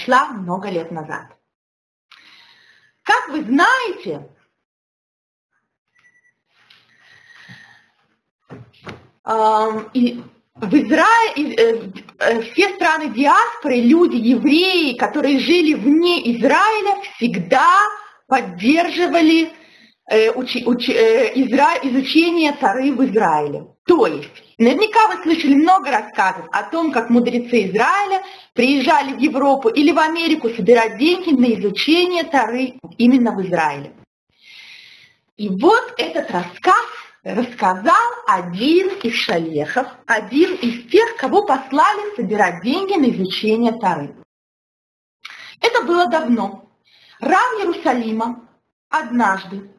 произошла много лет назад. Как вы знаете, и в Израиле э, э, все страны диаспоры, люди, евреи, которые жили вне Израиля, всегда поддерживали э, учи, учи, изра, изучение Тары в Израиле. То есть, наверняка вы слышали много рассказов о том, как мудрецы Израиля приезжали в Европу или в Америку собирать деньги на изучение Тары именно в Израиле. И вот этот рассказ рассказал один из шалехов, один из тех, кого послали собирать деньги на изучение Тары. Это было давно. Рав Иерусалима однажды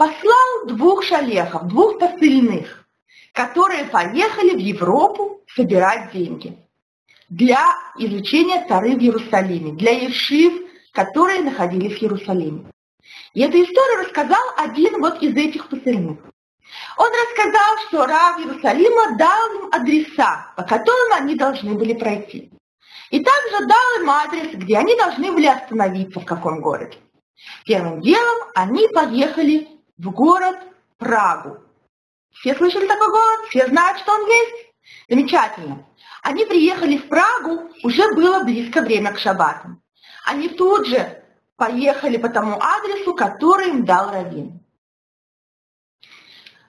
послал двух шалехов, двух посыльных, которые поехали в Европу собирать деньги для изучения Тары в Иерусалиме, для ешив, которые находились в Иерусалиме. И эту историю рассказал один вот из этих посыльных. Он рассказал, что Рав Иерусалима дал им адреса, по которым они должны были пройти. И также дал им адрес, где они должны были остановиться, в каком городе. Первым делом они поехали в город Прагу. Все слышали такой город? Все знают, что он есть? Замечательно. Они приехали в Прагу, уже было близко время к шаббатам. Они тут же поехали по тому адресу, который им дал Равин.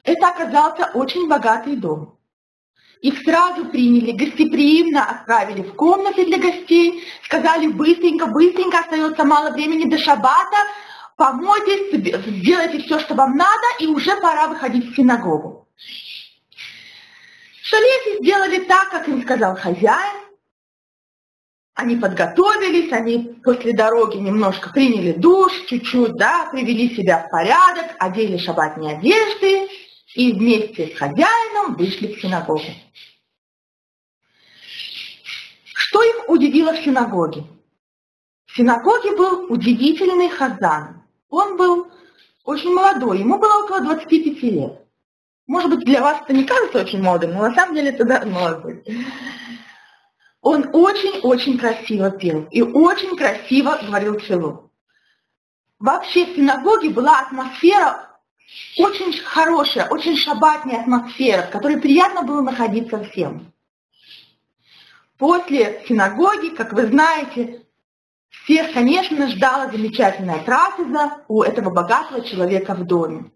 Это оказался очень богатый дом. Их сразу приняли, гостеприимно отправили в комнаты для гостей, сказали быстренько, быстренько, остается мало времени до шаббата, помойтесь, сделайте все, что вам надо, и уже пора выходить в синагогу. Шалехи сделали так, как им сказал хозяин. Они подготовились, они после дороги немножко приняли душ, чуть-чуть, да, привели себя в порядок, одели шаббатные одежды, и вместе с хозяином вышли в синагогу. Что их удивило в синагоге? В синагоге был удивительный хазан. Он был очень молодой, ему было около 25 лет. Может быть, для вас это не кажется очень молодым, но на самом деле это да, молодой. Он очень-очень красиво пел и очень красиво говорил целу. Вообще в синагоге была атмосфера очень хорошая, очень шабатная атмосфера, в которой приятно было находиться всем. После синагоги, как вы знаете, всех, конечно, ждала замечательная трапеза у этого богатого человека в доме.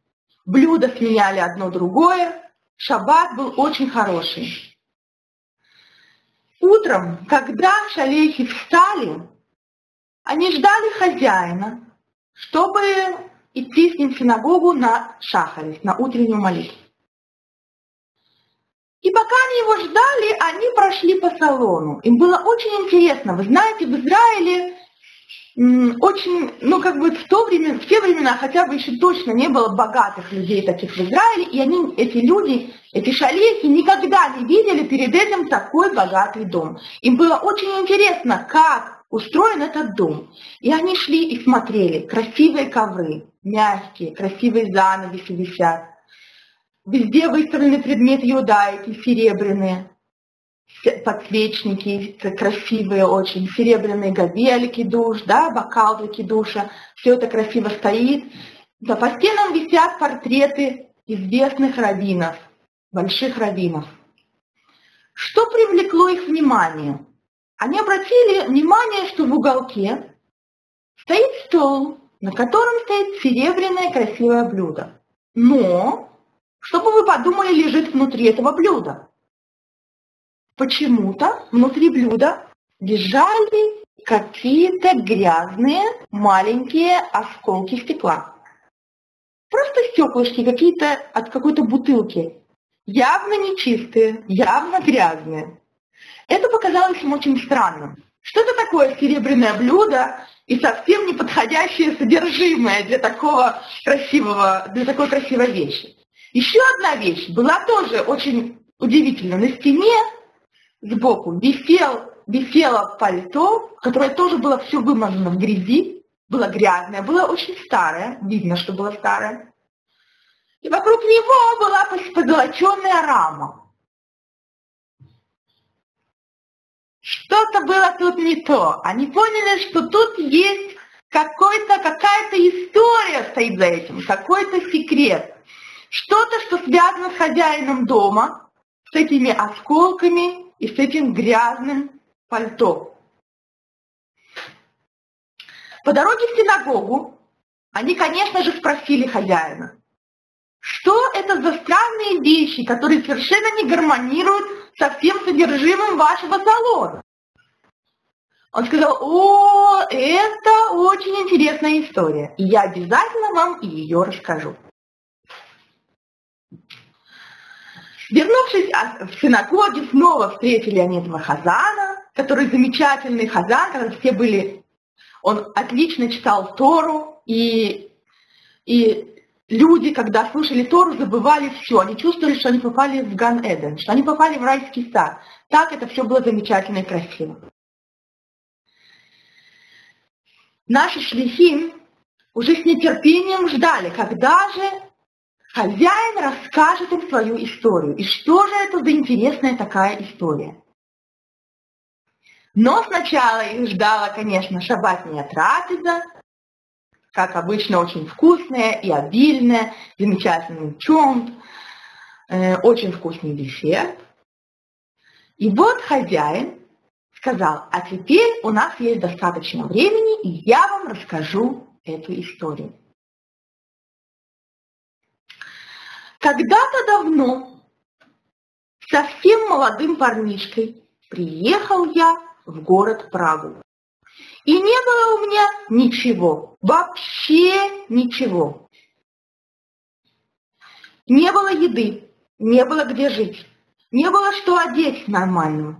Блюда сменяли одно другое, шаббат был очень хороший. Утром, когда шалейхи встали, они ждали хозяина, чтобы идти с ним в синагогу на шахарис, на утреннюю молитву. И пока они его ждали, они прошли по салону. Им было очень интересно. Вы знаете, в Израиле очень, ну как бы в то время, в те времена хотя бы еще точно не было богатых людей таких в Израиле, и они, эти люди, эти шалехи никогда не видели перед этим такой богатый дом. Им было очень интересно, как устроен этот дом. И они шли и смотрели. Красивые ковры, мягкие, красивые занавеси висят. Везде выставлены предметы иудаики, серебряные, подсвечники красивые очень, серебряные гавелики душ, да, бокал душа. Все это красиво стоит. Да, по стенам висят портреты известных раввинов, больших раввинов. Что привлекло их внимание? они обратили внимание, что в уголке стоит стол, на котором стоит серебряное красивое блюдо. Но, что бы вы подумали, лежит внутри этого блюда? Почему-то внутри блюда лежали какие-то грязные маленькие осколки стекла. Просто стеклышки какие-то от какой-то бутылки. Явно нечистые, явно грязные. Это показалось им очень странным. Что это такое серебряное блюдо и совсем неподходящее содержимое для такого красивого, для такой красивой вещи? Еще одна вещь была тоже очень удивительна. На стене сбоку висел, висело пальто, которое тоже было все вымазано в грязи, было грязное, было очень старое, видно, что было старое. И вокруг него была позолоченная рама. Что что-то было тут не то. Они поняли, что тут есть какой-то, какая-то история стоит за этим, какой-то секрет. Что-то, что связано с хозяином дома, с этими осколками и с этим грязным пальто. По дороге в синагогу они, конечно же, спросили хозяина, что это за странные вещи, которые совершенно не гармонируют со всем содержимым вашего салона? Он сказал, о, это очень интересная история, и я обязательно вам ее расскажу. Вернувшись в синагоге, снова встретили они этого Хазана, который замечательный Хазан, когда все были, он отлично читал Тору, и, и люди, когда слушали Тору, забывали все. Они чувствовали, что они попали в Ган-Эден, что они попали в райский сад. Так это все было замечательно и красиво. Наши шлихим уже с нетерпением ждали, когда же хозяин расскажет им свою историю. И что же это за интересная такая история? Но сначала их ждала, конечно, шабатная трапеза, как обычно, очень вкусная и обильная, замечательный чонт, э, очень вкусный десерт. И вот хозяин сказал, а теперь у нас есть достаточно времени, и я вам расскажу эту историю. Когда-то давно, совсем молодым парнишкой, приехал я в город Прагу. И не было у меня ничего, вообще ничего. Не было еды, не было где жить, не было что одеть нормального.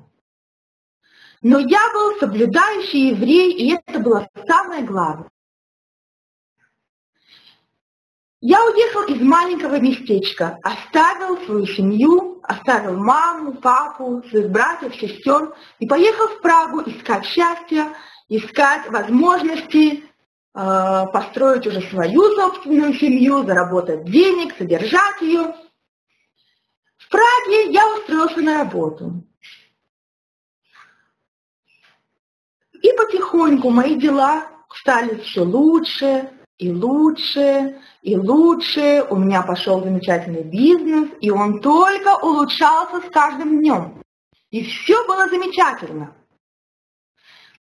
Но я был соблюдающий еврей, и это было самое главное. Я уехал из маленького местечка, оставил свою семью, оставил маму, папу, своих братьев, сестер и поехал в Прагу искать счастья, искать возможности э, построить уже свою собственную семью, заработать денег, содержать ее. В Праге я устроился на работу. И потихоньку мои дела стали все лучше и лучше и лучше. У меня пошел замечательный бизнес, и он только улучшался с каждым днем. И все было замечательно.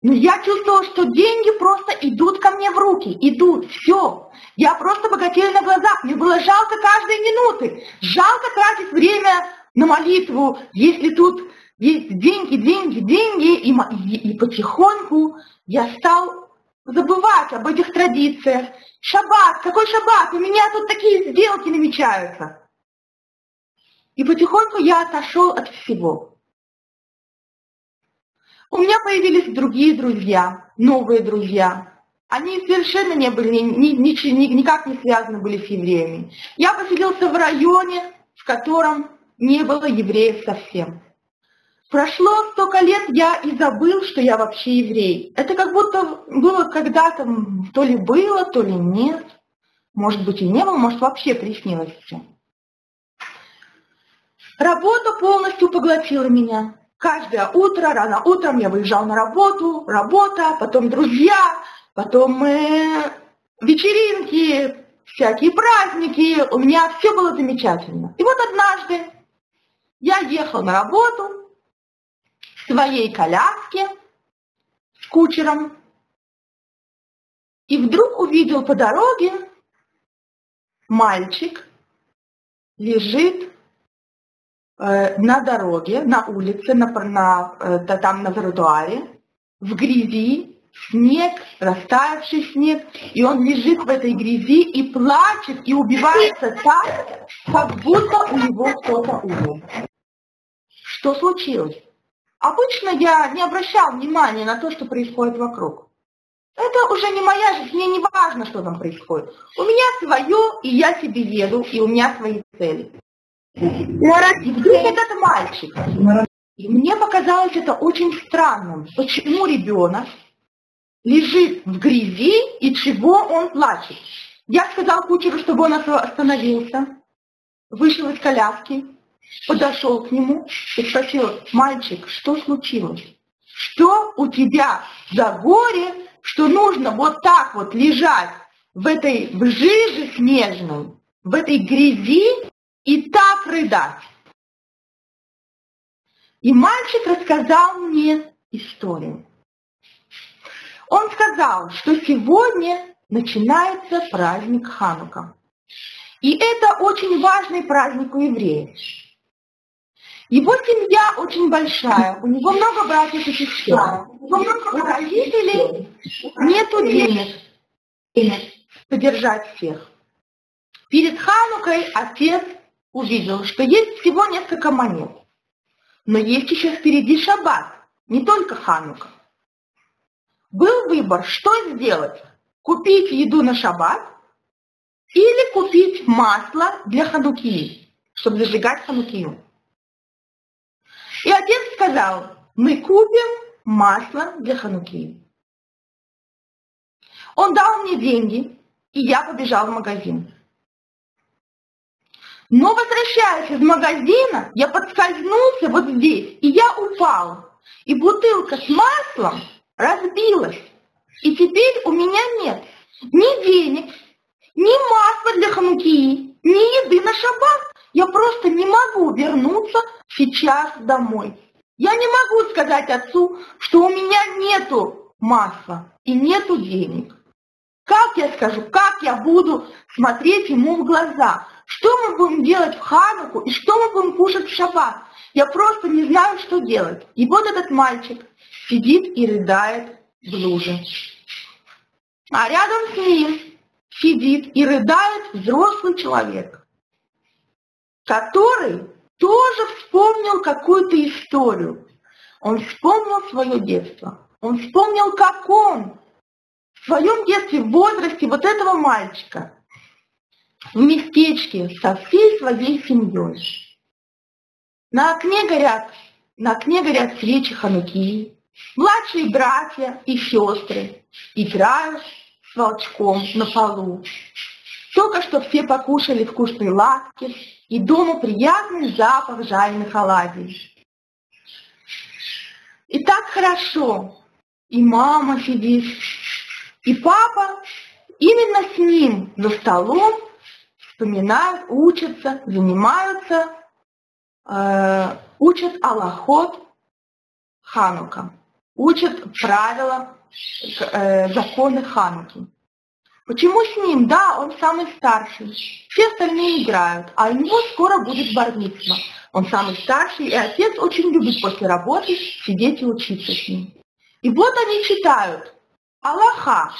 Но я чувствовала, что деньги просто идут ко мне в руки, идут, все. Я просто богатею на глазах, мне было жалко каждой минуты. Жалко тратить время на молитву, если тут есть деньги, деньги, деньги, и, и, и потихоньку я стал забывать об этих традициях. Шаббат, какой шаббат? У меня тут такие сделки намечаются. И потихоньку я отошел от всего. У меня появились другие друзья, новые друзья. Они совершенно не были, ни, ни, ни, никак не связаны были с евреями. Я поселился в районе, в котором не было евреев совсем. Прошло столько лет, я и забыл, что я вообще еврей. Это как будто было когда-то, то ли было, то ли нет. Может быть и не было, может вообще приснилось все. Работа полностью поглотила меня. Каждое утро, рано утром я выезжал на работу, работа, потом друзья, потом э, вечеринки, всякие праздники. У меня все было замечательно. И вот однажды я ехал на работу своей коляске с кучером и вдруг увидел по дороге мальчик лежит Э, на дороге, на улице, на, на, э, там на тротуаре, в грязи, снег, растаявший снег, и он лежит в этой грязи и плачет, и убивается так, как будто у него кто-то умер. Что случилось? Обычно я не обращал внимания на то, что происходит вокруг. Это уже не моя жизнь, мне не важно, что там происходит. У меня свое, и я себе еду, и у меня свои цели. И вдруг этот мальчик. И мне показалось это очень странным. Почему ребенок лежит в грязи и чего он плачет? Я сказал кучеру, чтобы он остановился, вышел из коляски, подошел к нему и спросил, мальчик, что случилось? что у тебя за горе, что нужно вот так вот лежать в этой в жиже снежной, в этой грязи и так рыдать. И мальчик рассказал мне историю. Он сказал, что сегодня начинается праздник Ханука. И это очень важный праздник у евреев. Его семья очень большая, у него много братьев и сестер. У родителей нет денег содержать всех. Перед Ханукой отец увидел, что есть всего несколько монет. Но есть еще впереди шаббат, не только Ханука. Был выбор, что сделать. Купить еду на шаббат или купить масло для ханукии, чтобы зажигать ханукию. И отец сказал, мы купим масло для ханукии. Он дал мне деньги, и я побежал в магазин. Но возвращаясь из магазина, я подскользнулся вот здесь, и я упал. И бутылка с маслом разбилась. И теперь у меня нет ни денег, ни масла для ханукии, ни еды на шаббат. Я просто не могу вернуться сейчас домой. Я не могу сказать отцу, что у меня нету масла и нету денег. Как я скажу, как я буду смотреть ему в глаза? Что мы будем делать в Хануку и что мы будем кушать в шаббат? Я просто не знаю, что делать. И вот этот мальчик сидит и рыдает в луже. А рядом с ним сидит и рыдает взрослый человек который тоже вспомнил какую-то историю. Он вспомнил свое детство. Он вспомнил, как он в своем детстве, в возрасте вот этого мальчика, в местечке со всей своей семьей. На окне горят, на окне горят свечи хануки, младшие братья и сестры играют с волчком на полу. Только что все покушали вкусные ласки, и дома приятный запах жареных оладий. И так хорошо. И мама сидит, и папа именно с ним за столом вспоминают, учатся, занимаются, э, учат Аллахот Ханука, учат правила, э, законы Хануки. Почему с ним? Да, он самый старший. Все остальные играют, а у него скоро будет бармитсва. Он самый старший, и отец очень любит после работы сидеть и учиться с ним. И вот они читают Аллаха.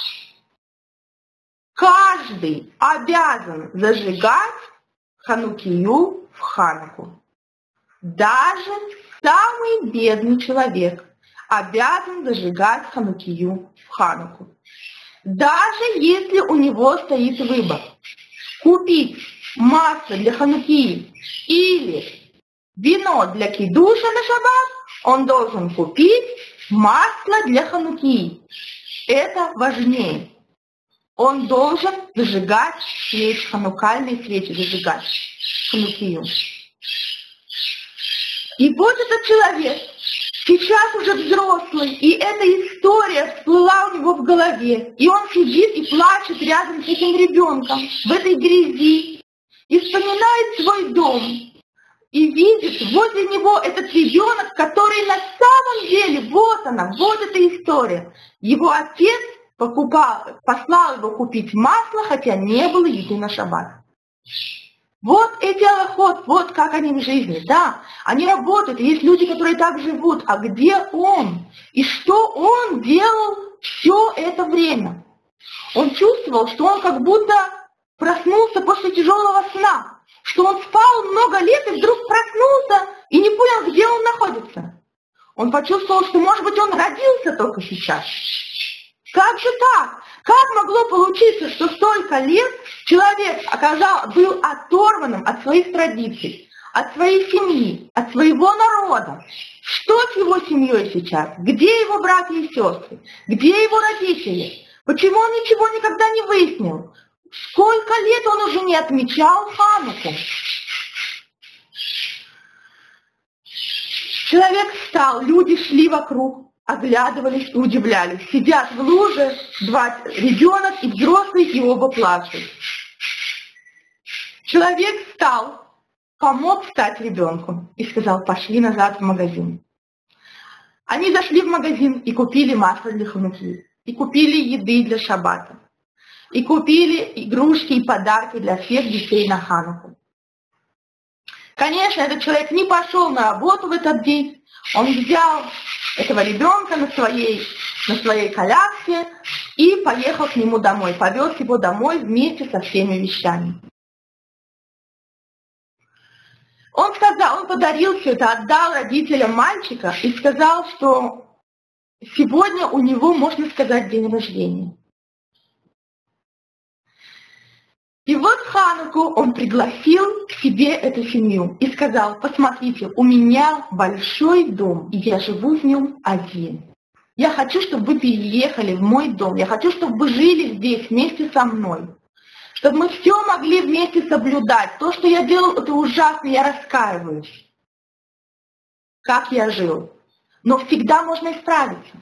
Каждый обязан зажигать ханукию в хануку. Даже самый бедный человек обязан зажигать ханукию в хануку. Даже если у него стоит выбор купить масло для хануки или вино для кидуша на шаббат, он должен купить масло для хануки. Это важнее. Он должен зажигать свечи, ханукальные свечи, зажигать ханукию. И вот этот человек сейчас уже взрослый, и эта история всплыла у него в голове. И он сидит и плачет рядом с этим ребенком в этой грязи, и вспоминает свой дом, и видит возле него этот ребенок, который на самом деле, вот она, вот эта история. Его отец покупал, послал его купить масло, хотя не было еды на шаббат. Вот эти аллахот, вот как они в жизни, да, они работают, есть люди, которые так живут, а где он? И что он делал все это время? Он чувствовал, что он как будто проснулся после тяжелого сна, что он спал много лет и вдруг проснулся и не понял, где он находится. Он почувствовал, что, может быть, он родился только сейчас. Как же так? Как могло получиться, что столько лет человек оказал, был оторванным от своих традиций, от своей семьи, от своего народа? Что с его семьей сейчас? Где его братья и сестры? Где его родители? Почему он ничего никогда не выяснил? Сколько лет он уже не отмечал Хануку? Человек встал, люди шли вокруг, оглядывались и удивлялись. Сидят в луже два ребенок и взрослый, и оба плачут. Человек встал, помог встать ребенку и сказал, пошли назад в магазин. Они зашли в магазин и купили масло для хануки, и купили еды для шаббата, и купили игрушки и подарки для всех детей на хануку. Конечно, этот человек не пошел на работу в этот день, он взял этого ребенка на своей, на своей коляске и поехал к нему домой, повез его домой вместе со всеми вещами. Он сказал, он подарил все это, отдал родителям мальчика и сказал, что сегодня у него, можно сказать, день рождения. И вот Хануку он пригласил к себе эту семью и сказал, посмотрите, у меня большой дом, и я живу в нем один. Я хочу, чтобы вы переехали в мой дом, я хочу, чтобы вы жили здесь вместе со мной чтобы мы все могли вместе соблюдать. То, что я делал, это ужасно, я раскаиваюсь. Как я жил. Но всегда можно исправиться.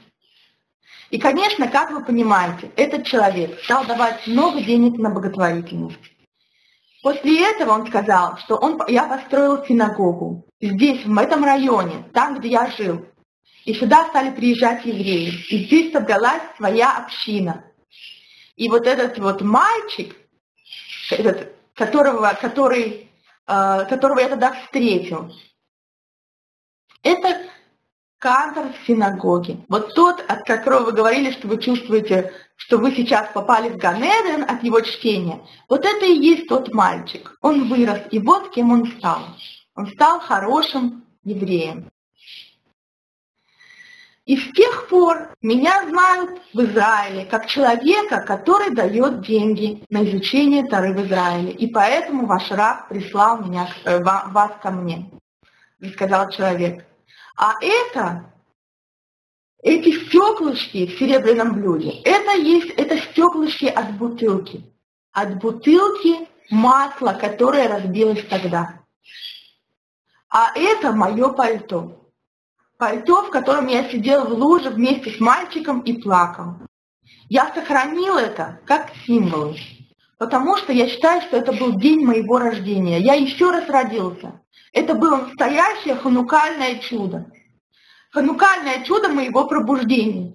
И, конечно, как вы понимаете, этот человек стал давать много денег на благотворительность. После этого он сказал, что он, я построил синагогу здесь, в этом районе, там, где я жил. И сюда стали приезжать евреи. И здесь собралась своя община. И вот этот вот мальчик, этот, которого, который, э, которого я тогда встретил. Это кантор синагоги. Вот тот, от которого вы говорили, что вы чувствуете, что вы сейчас попали в Ганеден от его чтения. Вот это и есть тот мальчик. Он вырос, и вот кем он стал. Он стал хорошим евреем. И с тех пор меня знают в Израиле как человека, который дает деньги на изучение Тары в Израиле. И поэтому ваш раб прислал меня, э, вас ко мне, сказал человек. А это, эти стеклышки в серебряном блюде, это есть, это стеклышки от бутылки. От бутылки масла, которое разбилось тогда. А это мое пальто пальто, в котором я сидел в луже вместе с мальчиком и плакал. Я сохранил это как символ, потому что я считаю, что это был день моего рождения. Я еще раз родился. Это было настоящее ханукальное чудо. Ханукальное чудо моего пробуждения.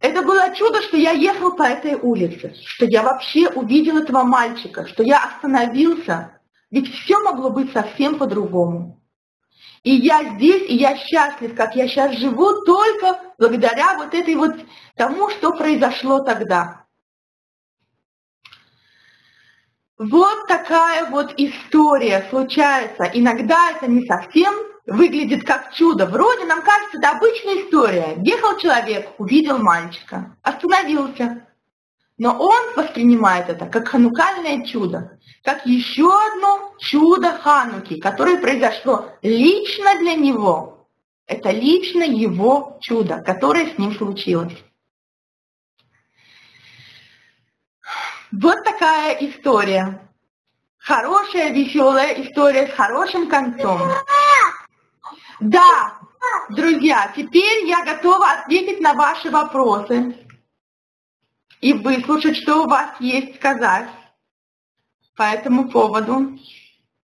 Это было чудо, что я ехал по этой улице, что я вообще увидел этого мальчика, что я остановился, ведь все могло быть совсем по-другому. И я здесь, и я счастлив, как я сейчас живу, только благодаря вот этой вот тому, что произошло тогда. Вот такая вот история случается. Иногда это не совсем выглядит как чудо. Вроде нам кажется, это обычная история. Ехал человек, увидел мальчика, остановился, но он воспринимает это как ханукальное чудо, как еще одно чудо Хануки, которое произошло лично для него. Это лично его чудо, которое с ним случилось. Вот такая история. Хорошая, веселая история с хорошим концом. Да, друзья, теперь я готова ответить на ваши вопросы и выслушать, что у вас есть сказать по этому поводу.